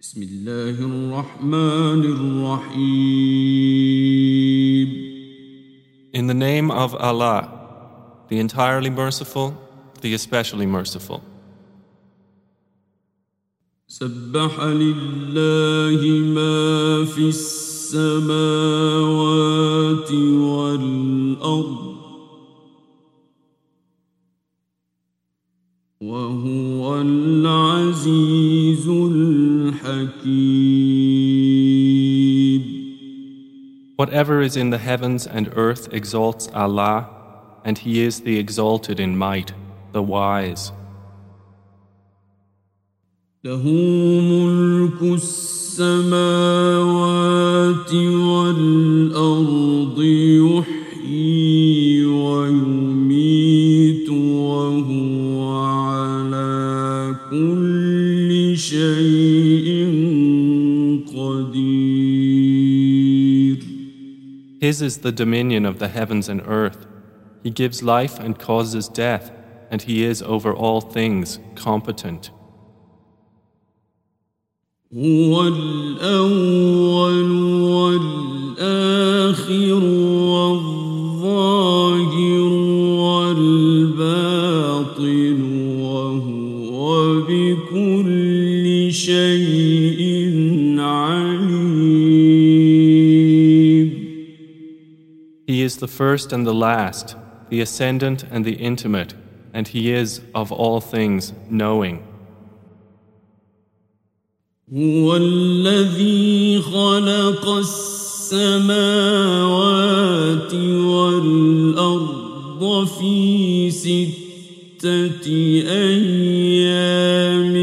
بسم الله الرحمن الرحيم In the name of Allah, the entirely merciful, the especially merciful. سبح لله ما في السماوات والأرض Whatever is in the heavens and earth exalts Allah, and He is the exalted in might, the wise. له ملك السماوات والأرض يحيي His is the dominion of the heavens and earth. He gives life and causes death, and He is over all things competent. هو الأول والآخر is the first and the last, the ascendant and the intimate, and He is of all things knowing. هو الذي خلق السماوات والأرض في ستة أيام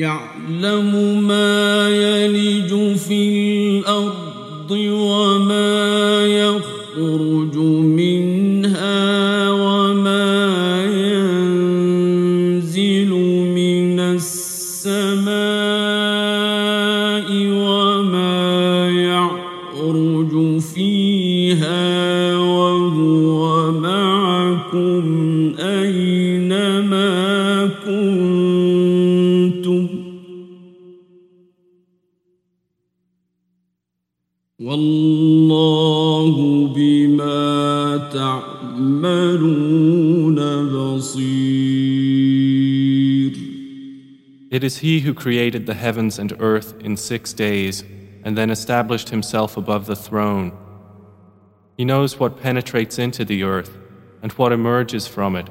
يعلم ما يلج في الأرض وما يخرج. It is He who created the heavens and earth in six days and then established Himself above the throne. He knows what penetrates into the earth and what emerges from it,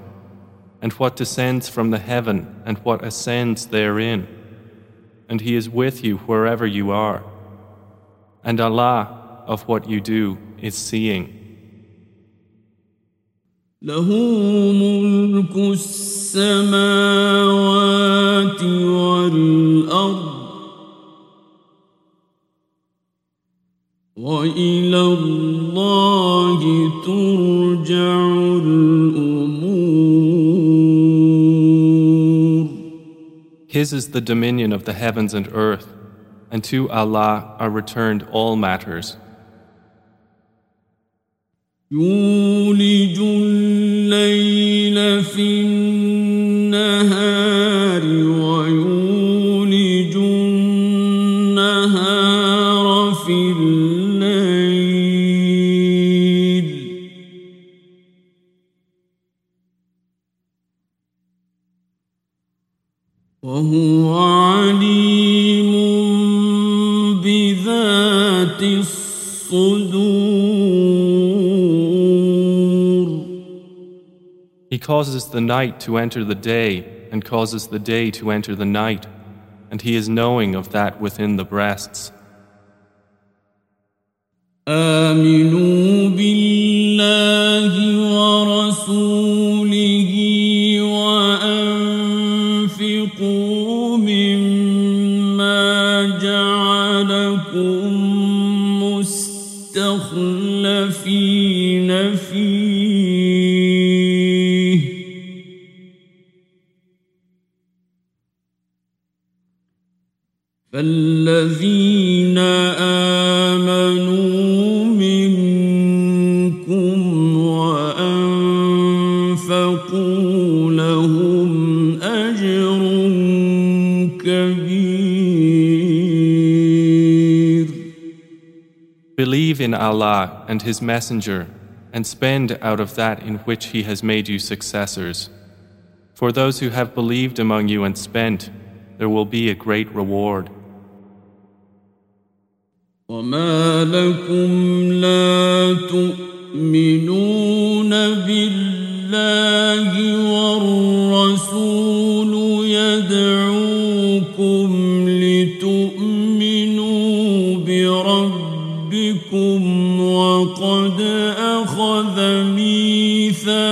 and what descends from the heaven and what ascends therein. And He is with you wherever you are. And Allah of what you do is seeing. له ملك السماوات والأرض وإلى الله ترجع الأمور His is the dominion of the heavens and earth, and to Allah are returned all matters. يولج الليل في النهار وهو عليم بذات الصدور He causes the night to enter the day and causes the day to enter the night, and He is knowing of that within the breasts. آمنوا بالله ورسوله وأنفقوا جعلكم مستخلفين فيه. in Allah and His Messenger and spend out of that in which He has made you successors. For those who have believed among you and spent, there will be a great reward. وما لكم لا تؤمنون بالله والرسول وقد أخذ ميثاقكم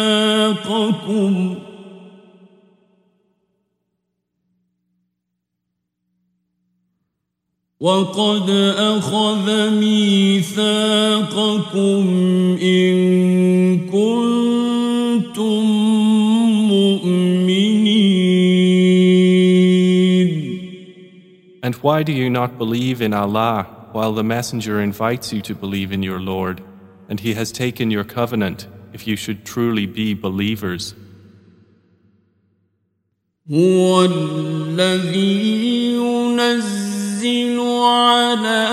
وقد أخذ ميثاقكم إن كنتم مؤمنين And why do you not believe in Allah while the Messenger invites you to believe in your Lord, and He has taken your covenant if you should truly be believers? هو الذي ينزل على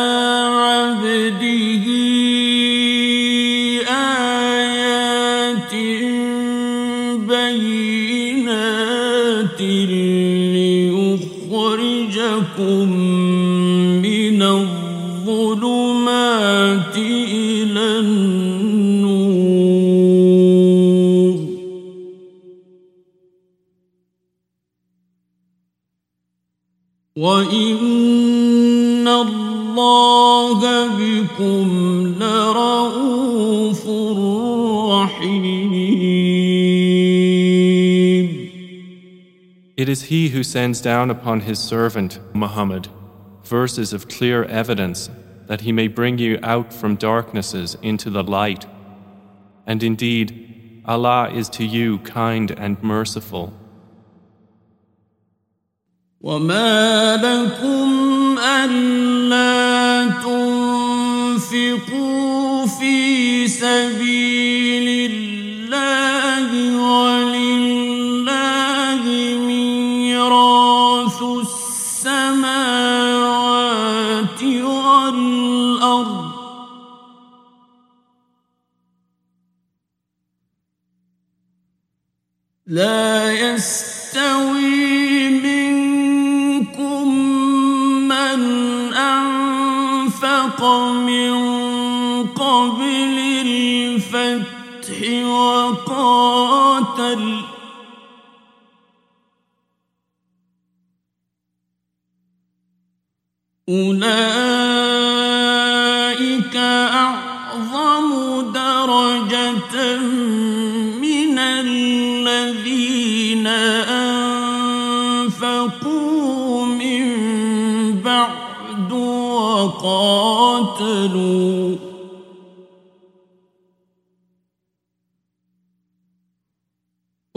عبده is He who sends down upon His servant, Muhammad, verses of clear evidence that He may bring you out from darknesses into the light. And indeed, Allah is to you kind and merciful. وما لكم ألا تنفقوا في سبيل لا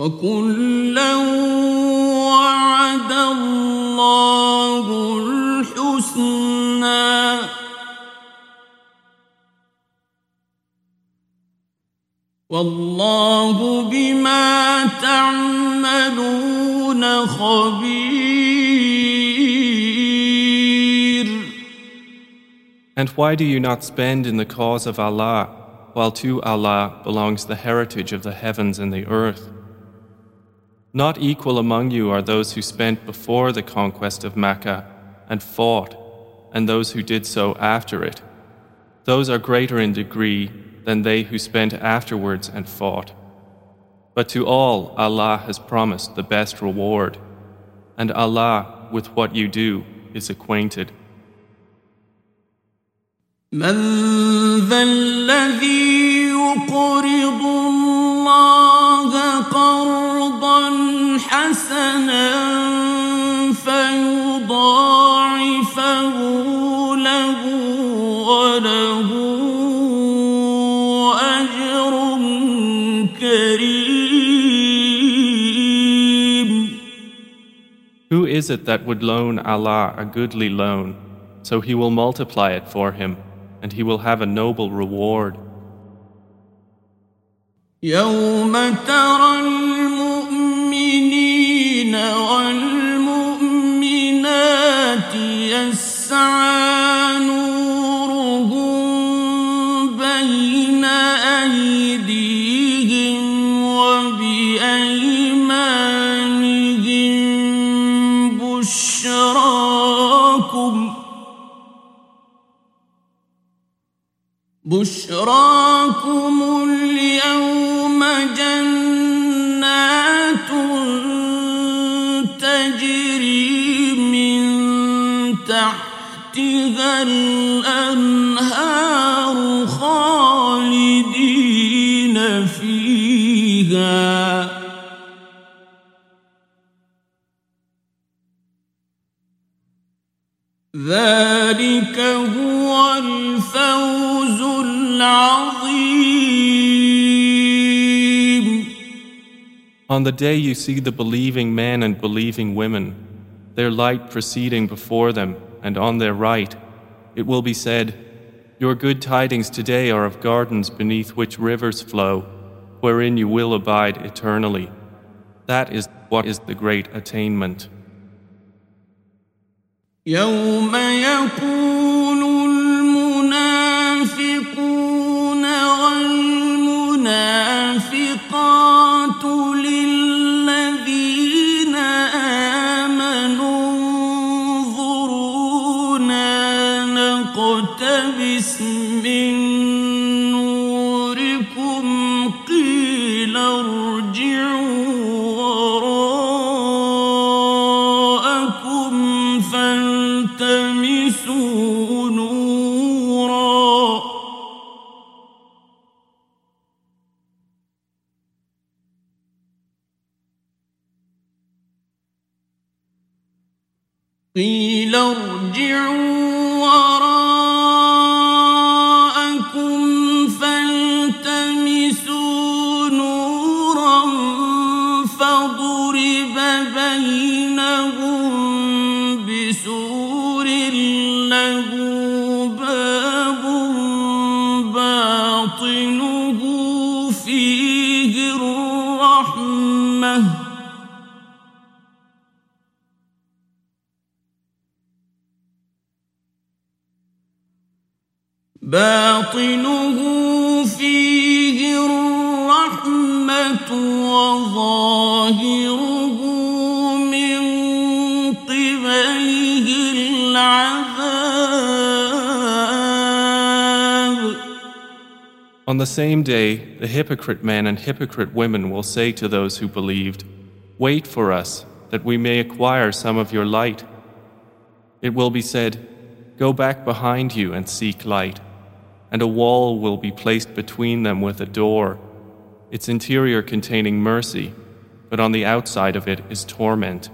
وكلا وعد الله الحسنى والله بما تعملون خبير And why do you not spend in the cause of Allah, while to Allah belongs the heritage of the heavens and the earth? Not equal among you are those who spent before the conquest of Mecca and fought, and those who did so after it. Those are greater in degree than they who spent afterwards and fought. But to all Allah has promised the best reward, and Allah with what you do is acquainted. من ذا الذي يقرض الله قرضا حسنا فيضاعفه له وله أجر كريم Who is it that would loan Allah a goodly loan, so He will multiply it for him, and he will have a noble reward? يوم ترى المؤمنين والمؤمنات يسعى نورهم بين أيديهم وبأيمانهم بشراكم بشراكم اليوم الأنهار خالدين فيها ذلك هو الفوز العظيم On the day you see the believing men and believing women, their light proceeding before them and on their right, it will be said, Your good tidings today are of gardens beneath which rivers flow, wherein you will abide eternally. That is what is the great attainment. يوم يقول المنافقون والمنافقات من نوركم قيل ارجعوا وراءكم فالتمسوا نورا قيل ارجعوا بينهم بسور له باب باطنه فيه الرحمه باطنه فيه الرحمة وظاهره قبله العذاب On the same day, the hypocrite men and hypocrite women will say to those who believed, Wait for us, that we may acquire some of your light. It will be said, Go back behind you and seek light, and a wall will be placed between them with a door, its interior containing mercy, but on the outside of it is torment.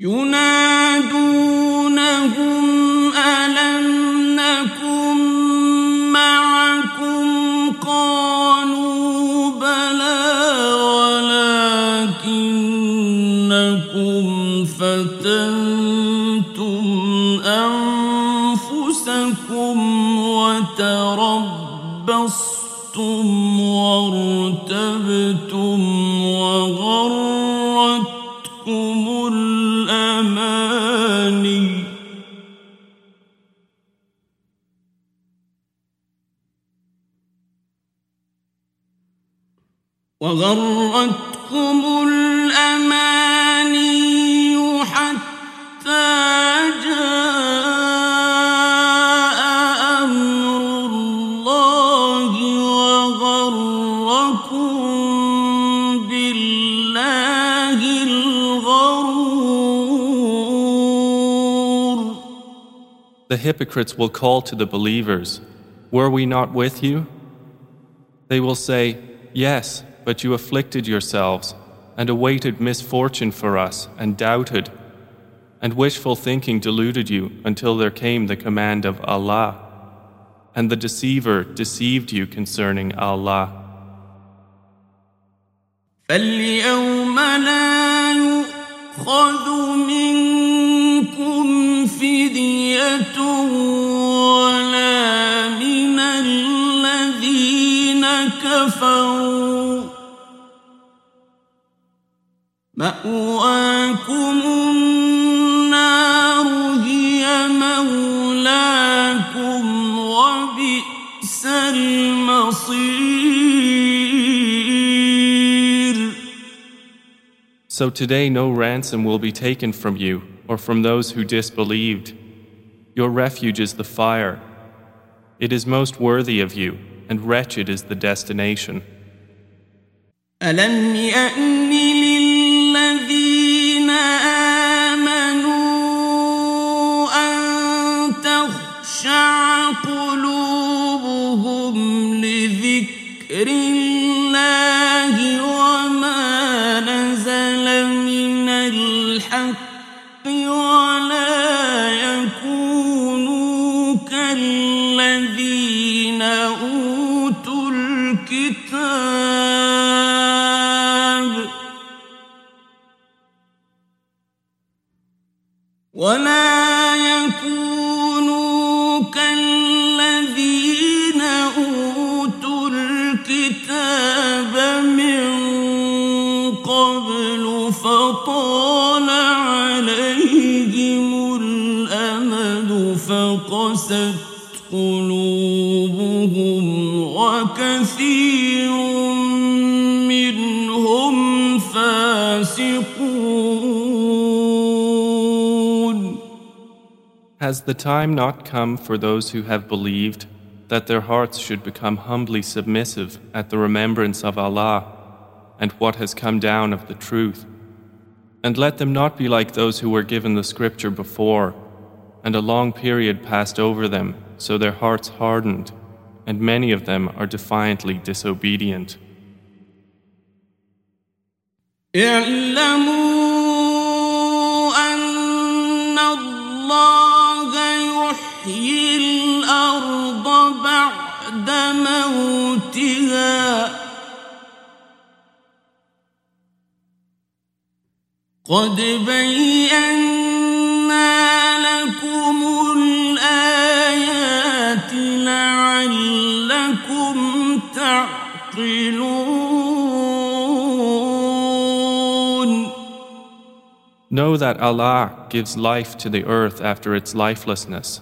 ينادونهم ألم نكن معكم؟ قالوا بلى ولكنكم فتنتم أنفسكم وتربصتم وارتبتم وغرتكم الأماني حتى جاء أمر الله وغركم بالله الغرور The hypocrites will call to the believers, Were we not with you? They will say, Yes, but you afflicted yourselves, and awaited misfortune for us, and doubted. And wishful thinking deluded you until there came the command of Allah. And the deceiver deceived you concerning Allah. فاليوم لا يؤخذ منكم فدية كفروا مأواكم النار هي مولاكم وبئس المصير So today no ransom will be taken from you or from those who disbelieved. Your refuge is the fire, It is most worthy of you, and wretched is the destination. ألم يأن للذين آمنوا أن تخشع قلوبهم ولا يكونوا كالذين أوتوا الكتاب من قبل فطال عليهم الأمد فقست قلوبهم وكثير Has the time not come for those who have believed that their hearts should become humbly submissive at the remembrance of Allah and what has come down of the truth? And let them not be like those who were given the scripture before, and a long period passed over them, so their hearts hardened, and many of them are defiantly disobedient. اعلموا أن الله يحيي الأرض بعد موتها قد بينا لكم الآيات لعلكم تعقلون Know that Allah gives life to the earth after its lifelessness.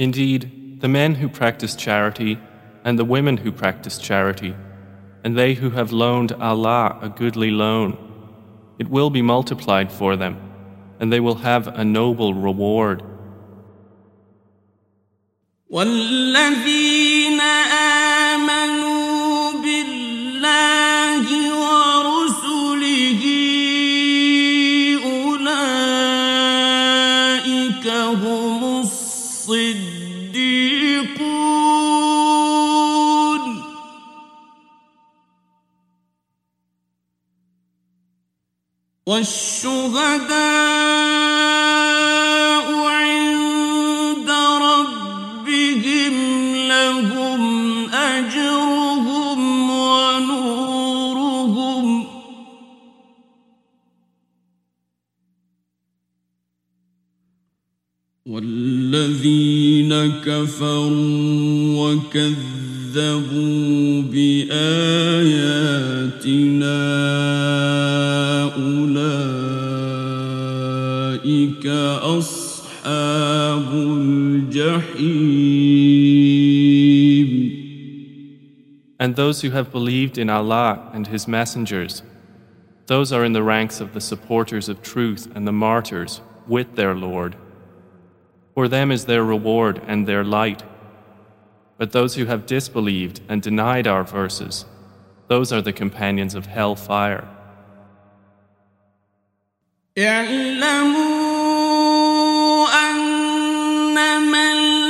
Indeed, the men who practice charity and the women who practice charity, and they who have loaned Allah a goodly loan, it will be multiplied for them, and they will have a noble reward. والذين آمنوا بالله والشهداء عند ربهم لهم أجرهم ونورهم. والذين كفروا وكذبوا بآياتنا الجحيم And those who have believed in Allah and His messengers, those are in the ranks of the supporters of truth and the martyrs with their Lord. For them is their reward and their light. But those who have disbelieved and denied our verses, those are the companions of hell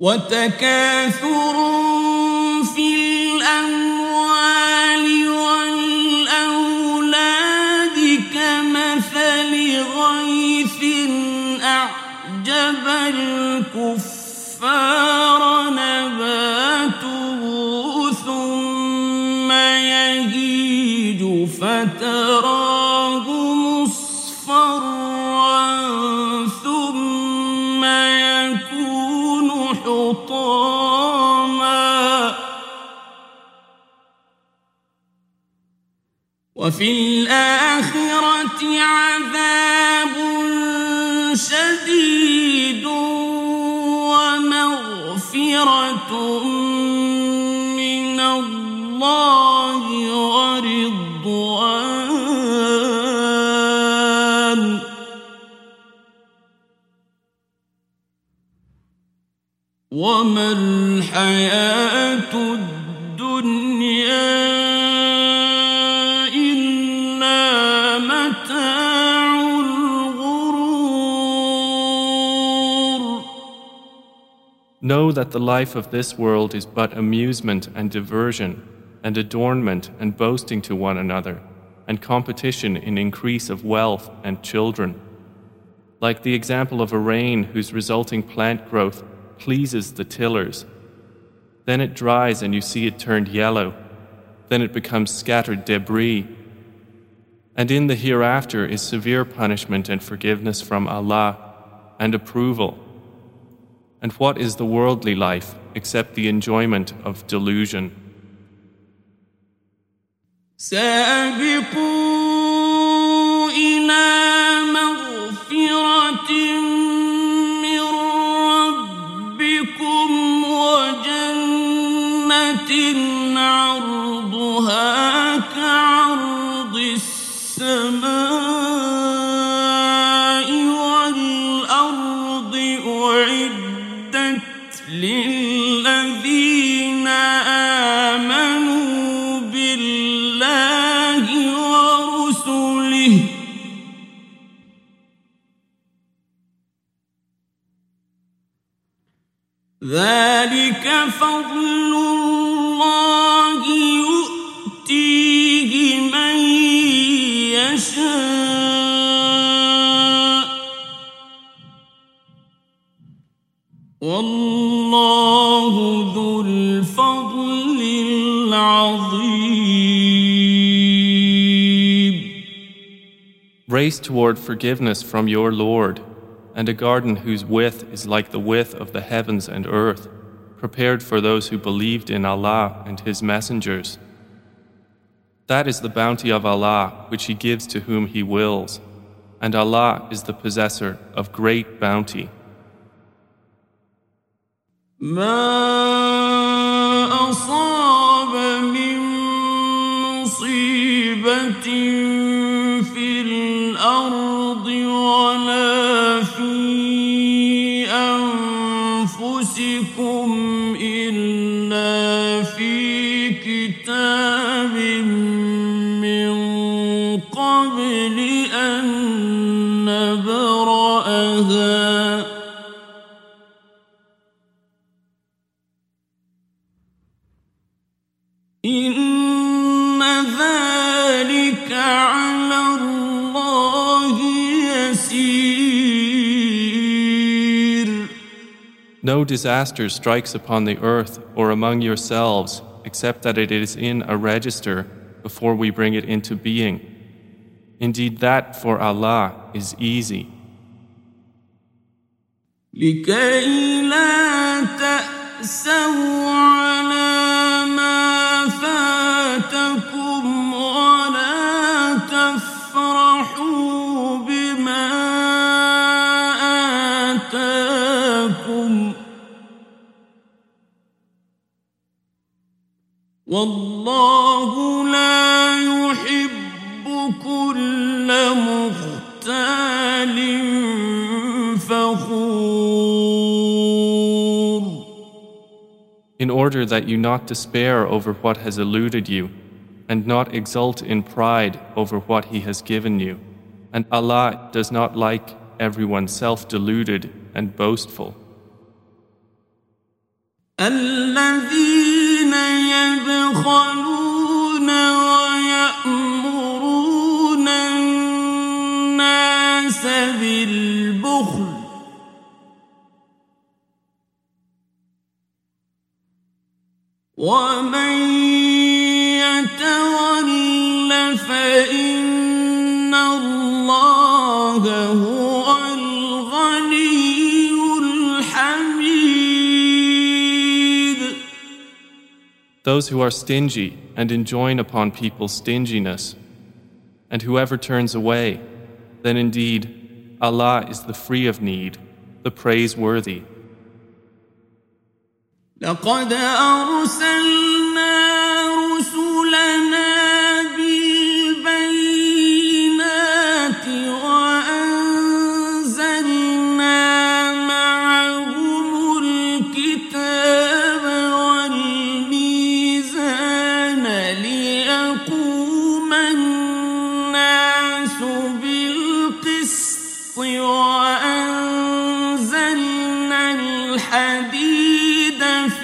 وتكاثر في الأموال والأولاد كمثل غيث أعجب الكفار وفي الآخرة عذاب شديد ومغفرة من الله ورضوان. وما الحياة Know that the life of this world is but amusement and diversion, and adornment and boasting to one another, and competition in increase of wealth and children. Like the example of a rain whose resulting plant growth pleases the tillers. Then it dries and you see it turned yellow. Then it becomes scattered debris. And in the hereafter is severe punishment and forgiveness from Allah and approval. And what is the worldly life except the enjoyment of delusion? سابقوا إلى Race toward forgiveness from your Lord, and a garden whose width is like the width of the heavens and earth, prepared for those who believed in Allah and His messengers. That is the bounty of Allah which He gives to whom He wills, and Allah is the possessor of great bounty. ما أصاب من مصيبة في الأرض ولا في أنفسكم إلا في كتاب من قبل أن نبرأها. إن ذلك No disaster strikes upon the earth or among yourselves except that it is in a register before we bring it into being. Indeed, that for Allah is easy. لكي لا تأسوا والله لا يحب كل مختال فخور in order that you not despair over what has eluded you, and not exult in pride over what He has given you. And Allah does not like everyone self deluded and boastful. الذين يبخلون ويأمرون الناس بالبخل. ومن يتول فإن الله هو Those who are stingy and enjoin upon people stinginess, and whoever turns away, then indeed Allah is the free of need, the praiseworthy.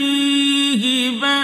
فيه بأس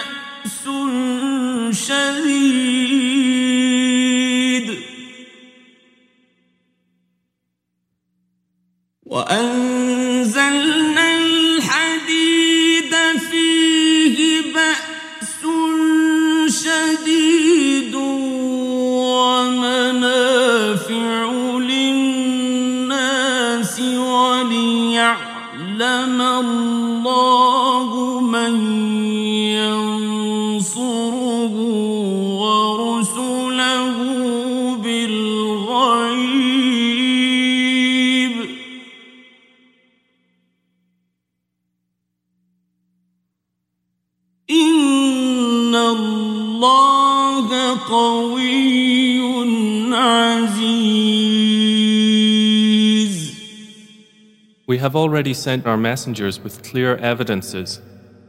have already sent our messengers with clear evidences,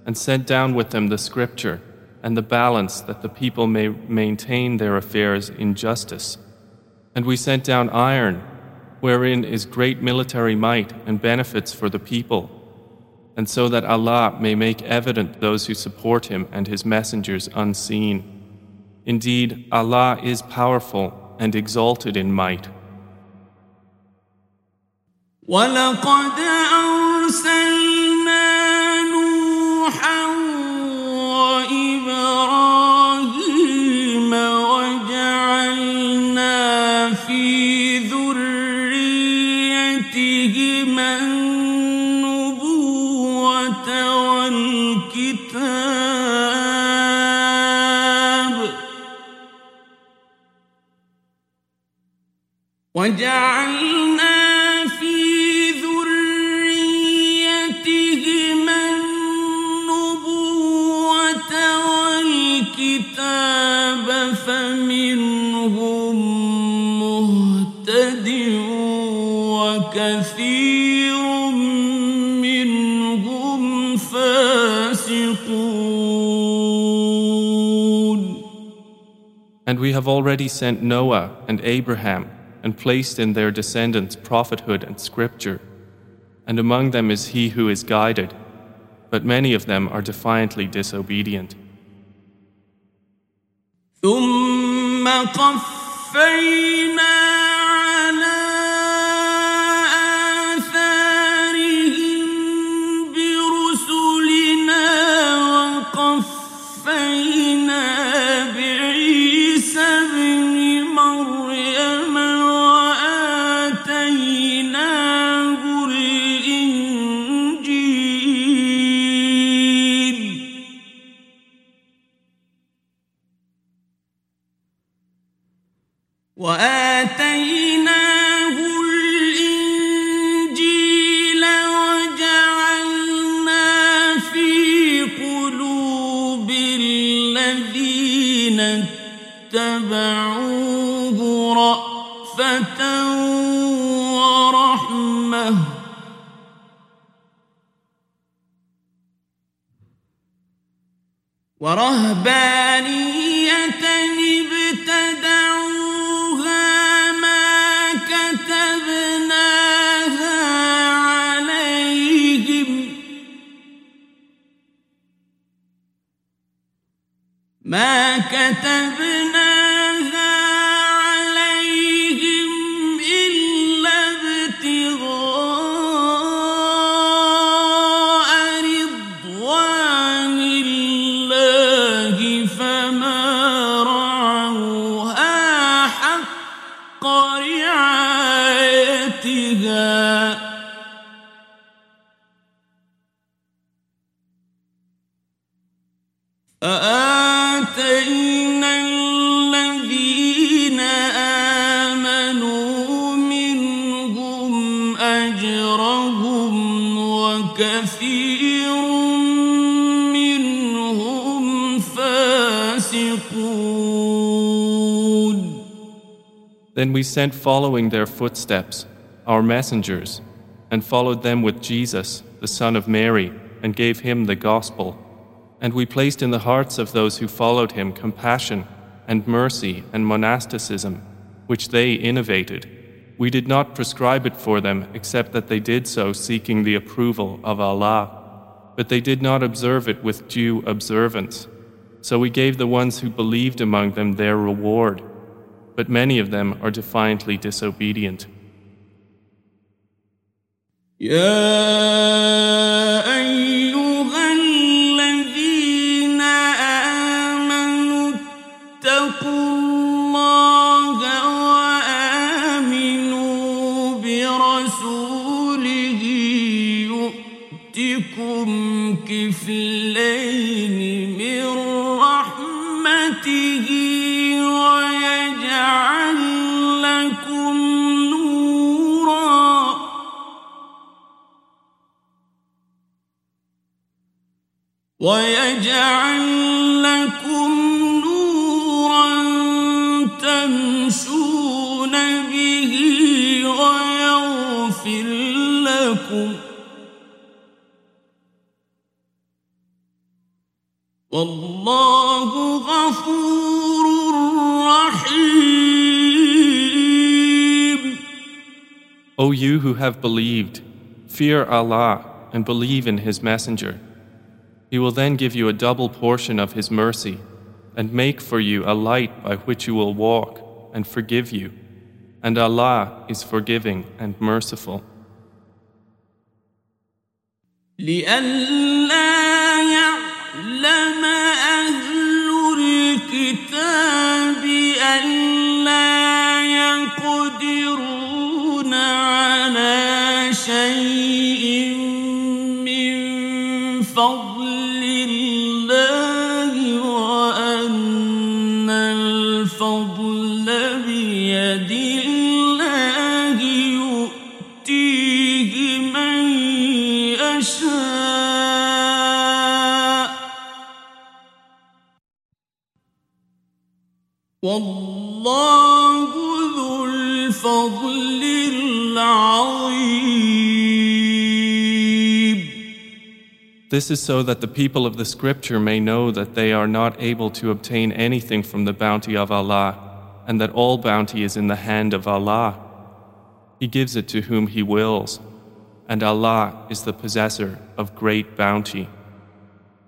and sent down with them the scripture and the balance that the people may maintain their affairs in justice. And we sent down iron, wherein is great military might and benefits for the people, and so that Allah may make evident those who support Him and His messengers unseen. Indeed, Allah is powerful and exalted in might. ولقد أرسلنا نوحا وإبراهيم وجعلنا في ذريتهما النبوة والكتاب وجعلنا مهتد وكثير منهم فاسقون And we have already sent Noah and Abraham and placed in their descendants prophethood and scripture. And among them is he who is guided, but many of them are defiantly disobedient. ثم قفينا يَسْمَعُ Then we sent following their footsteps our messengers, and followed them with Jesus, the Son of Mary, and gave him the gospel. And we placed in the hearts of those who followed him compassion and mercy and monasticism, which they innovated. We did not prescribe it for them except that they did so seeking the approval of Allah. But they did not observe it with due observance. So we gave the ones who believed among them their reward. But many of them are defiantly disobedient. يا ويجعل لكم نورا تمشون به ويغفر لكم والله غفور رحيم O you who have believed, fear Allah and believe in His Messenger. He will then give you a double portion of His mercy and make for you a light by which you will walk and forgive you. And Allah is forgiving and merciful. This is so that the people of the scripture may know that they are not able to obtain anything from the bounty of Allah, and that all bounty is in the hand of Allah. He gives it to whom He wills, and Allah is the possessor of great bounty.